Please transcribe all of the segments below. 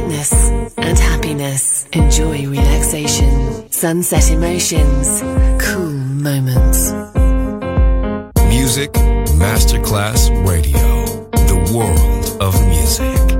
Lightness and happiness. Enjoy relaxation. Sunset Emotions. Cool moments. Music Masterclass Radio. The world of music.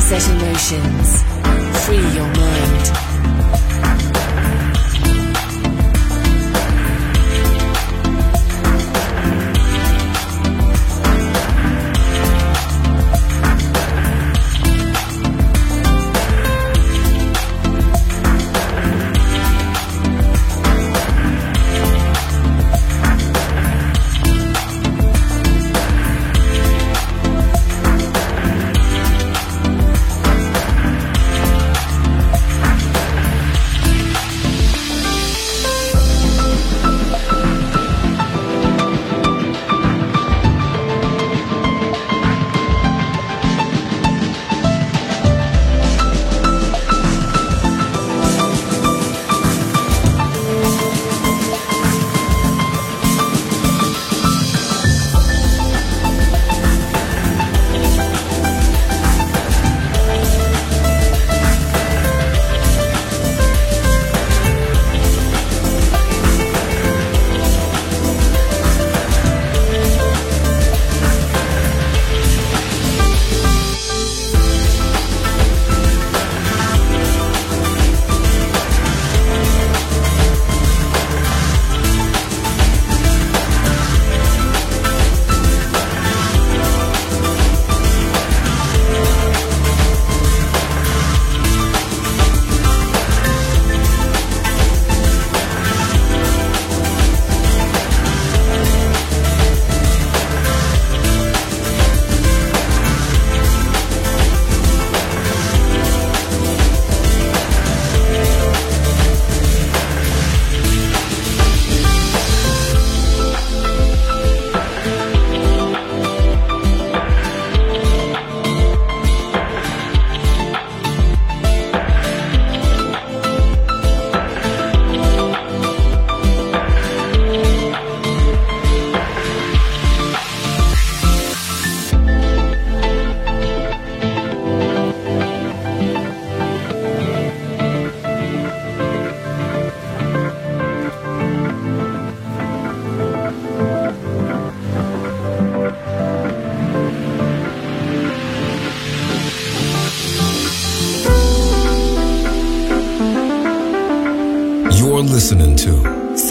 Sunset Emotions. Free your mind.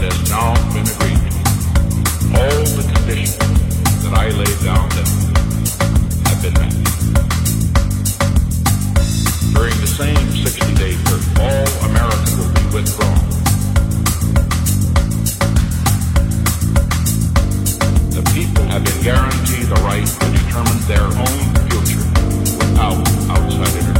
that has now been agreed all the conditions that I laid down then have been met. During the same sixty days, period, all Americans will be withdrawn. The people have been guaranteed the right to determine their own future without outside interference.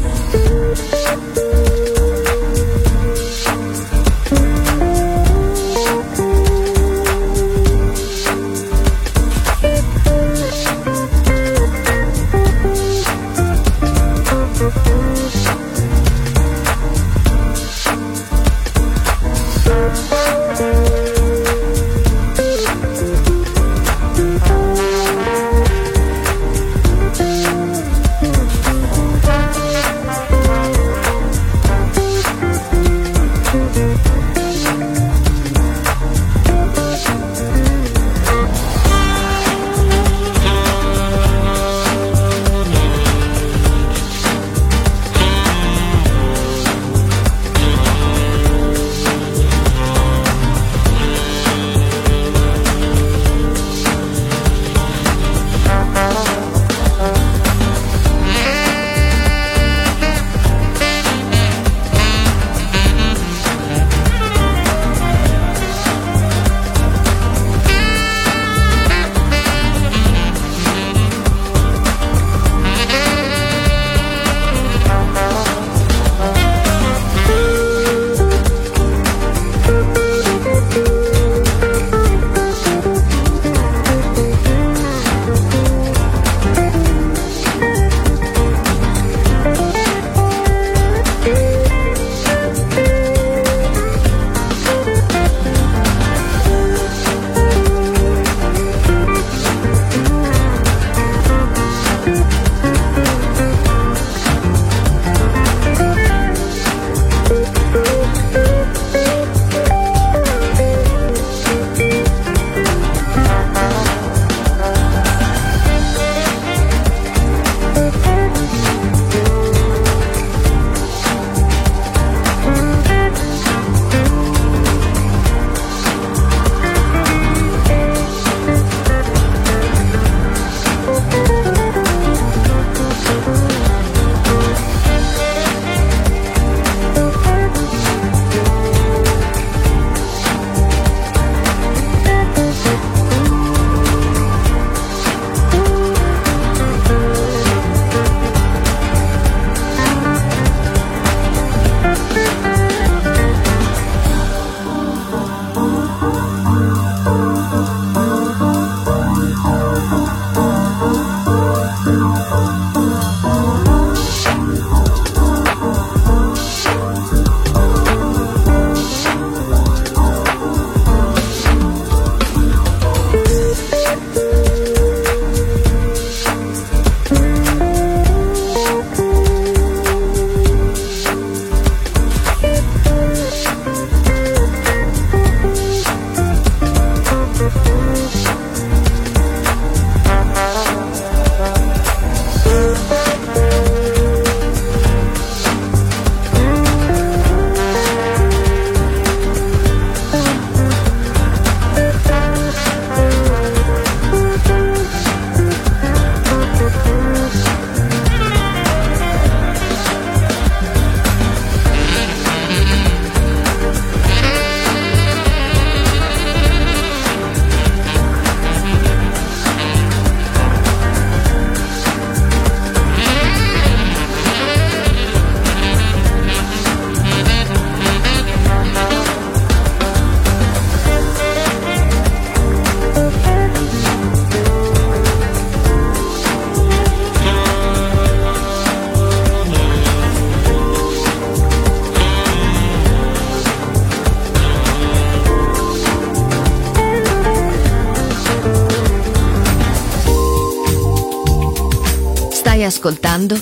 Ascoltando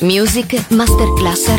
Music Masterclass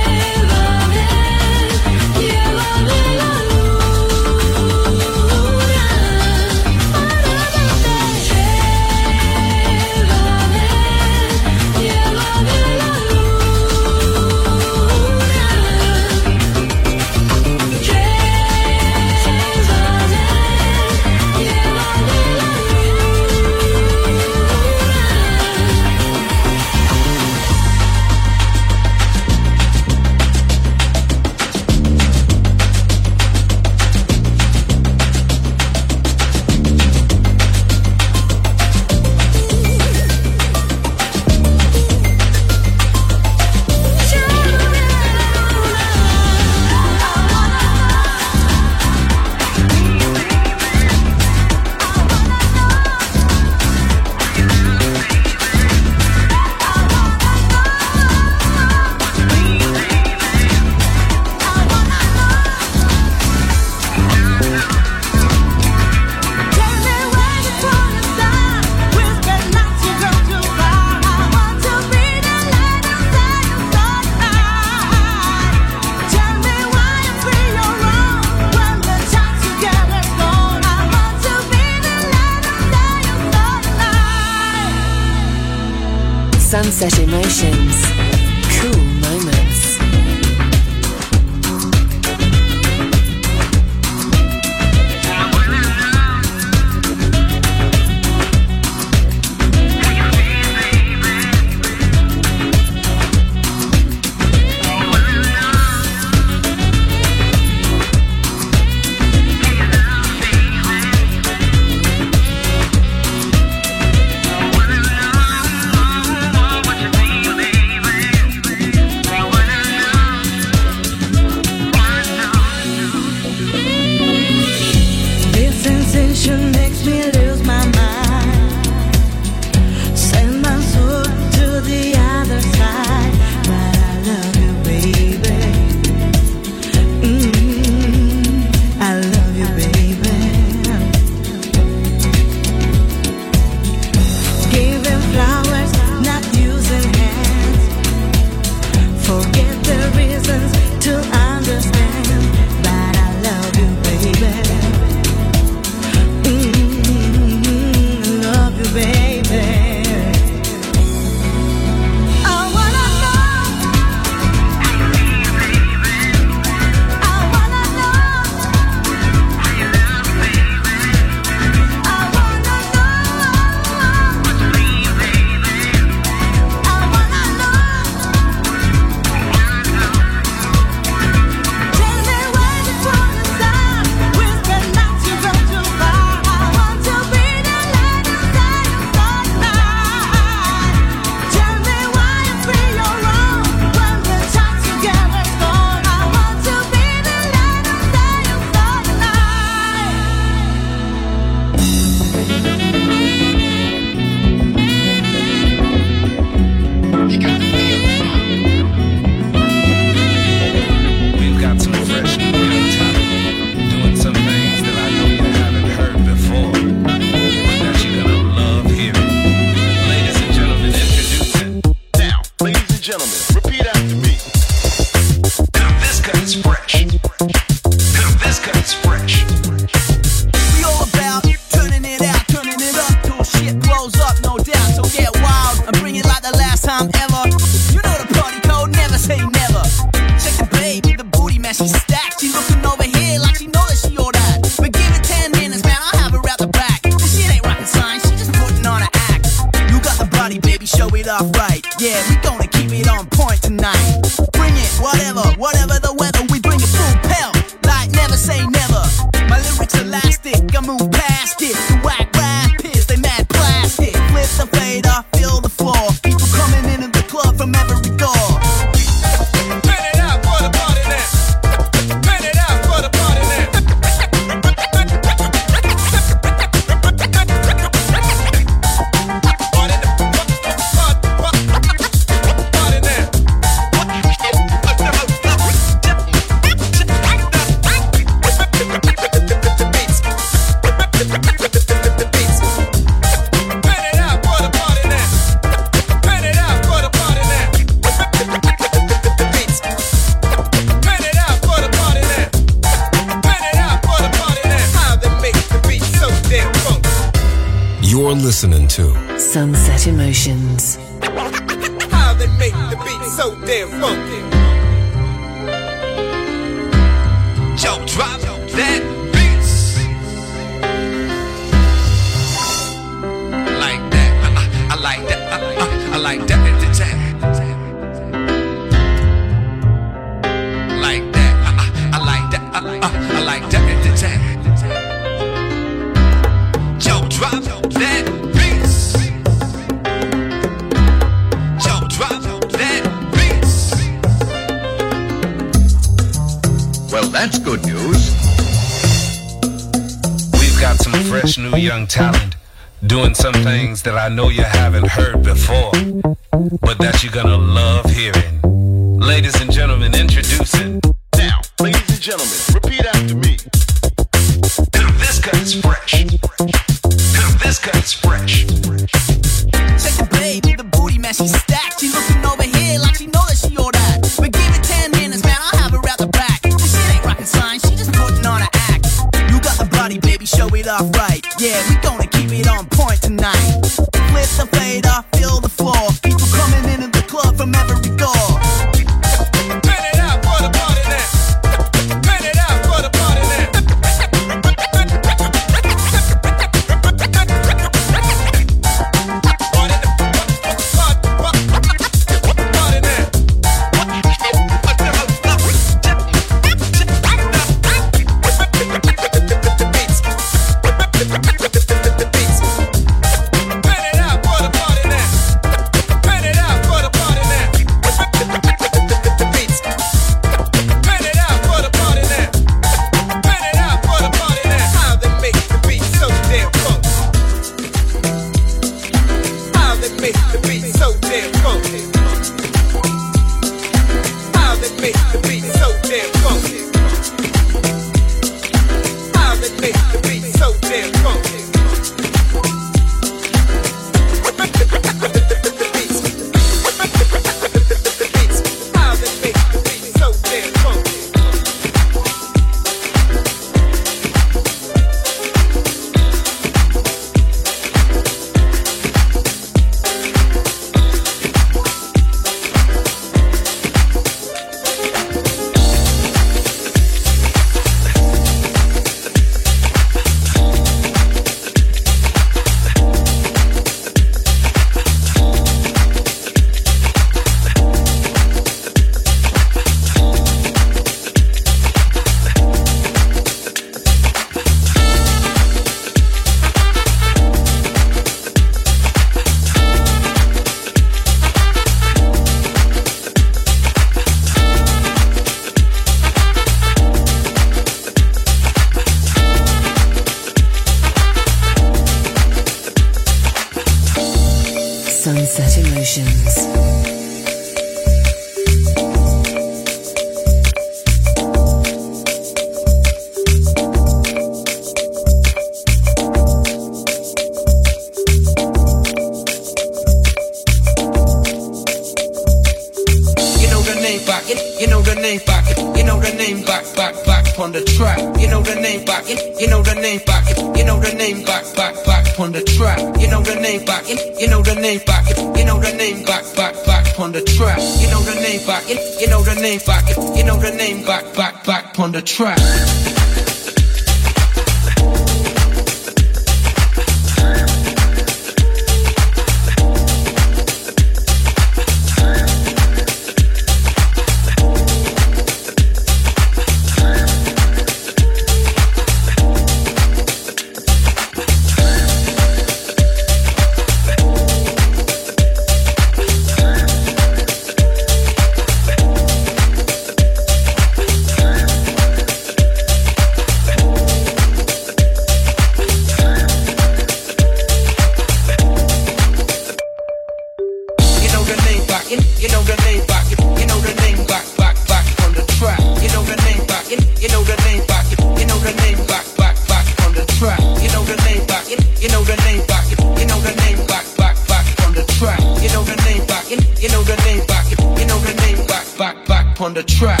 You know the name, back, back, back on the track.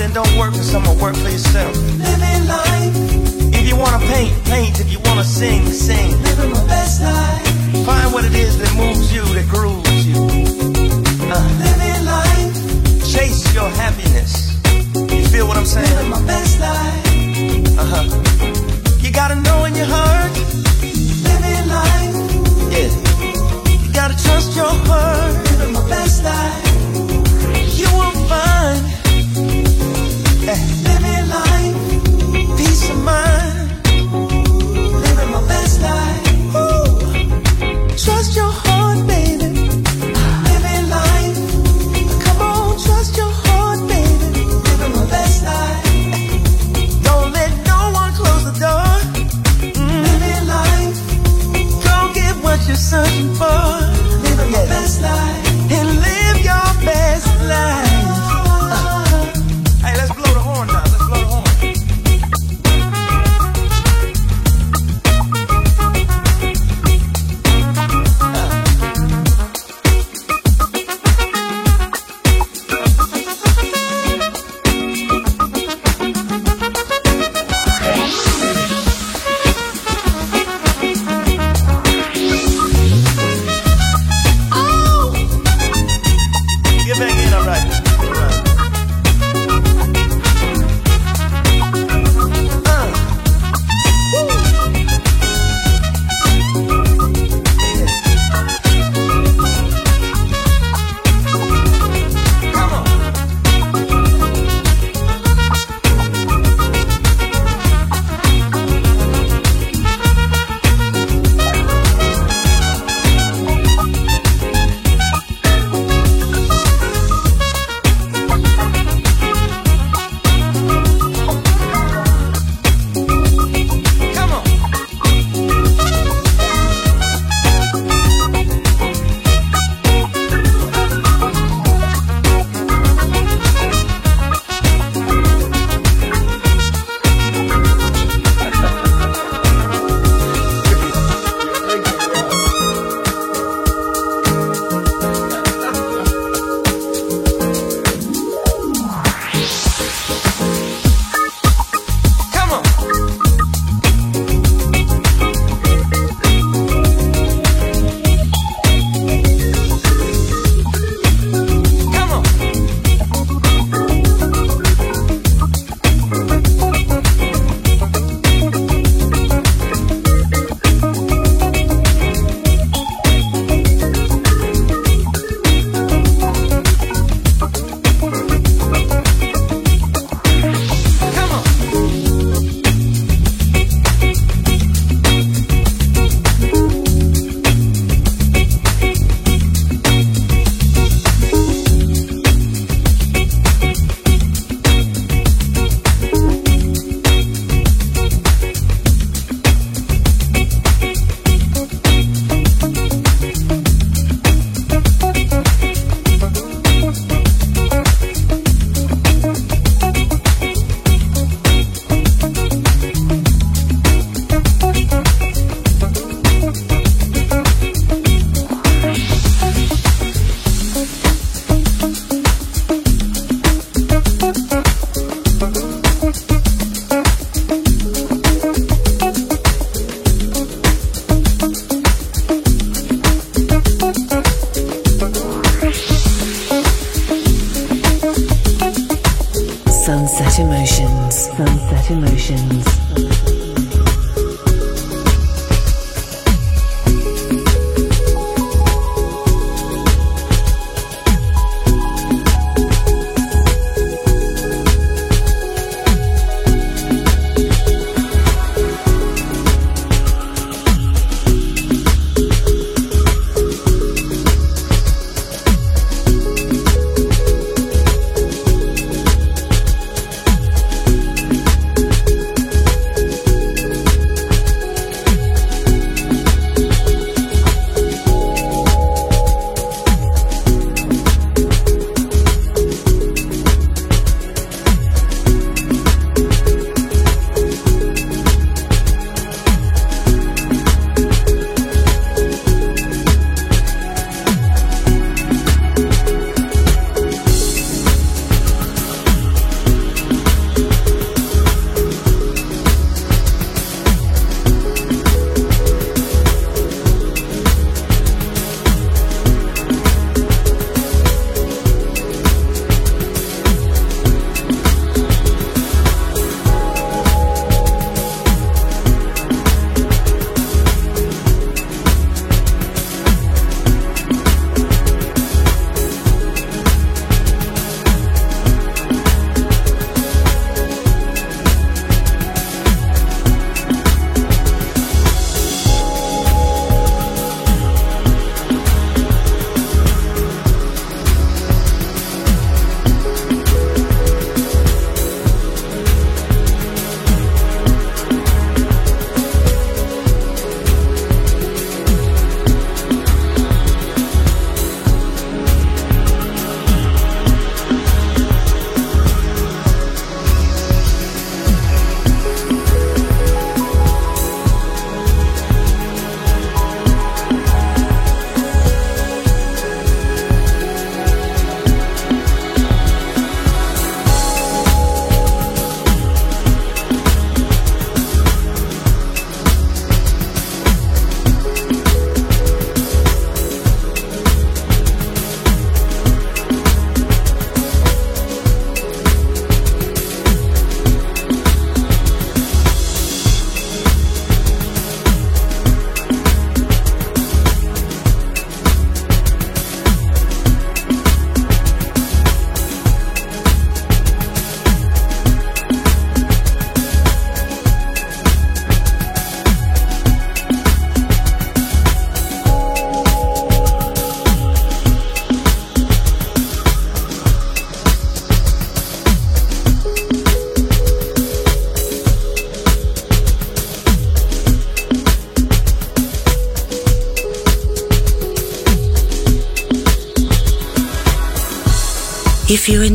something don't work for someone, work for yourself. Living life. If you wanna paint, paint. If you wanna sing, sing. Living my best life. Find what it is that moves you, that grooves you. Uh. Living life. Chase your happiness. You feel what I'm saying? Living my best life. Uh huh. You gotta know in your heart. Living life. Yeah. You gotta trust your heart. Living my best life. You will find. Eh. Living life, peace of mind.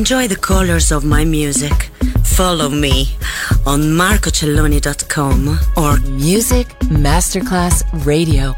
Enjoy the colors of my music, follow me on marcocelloni.com or Music Masterclass Radio.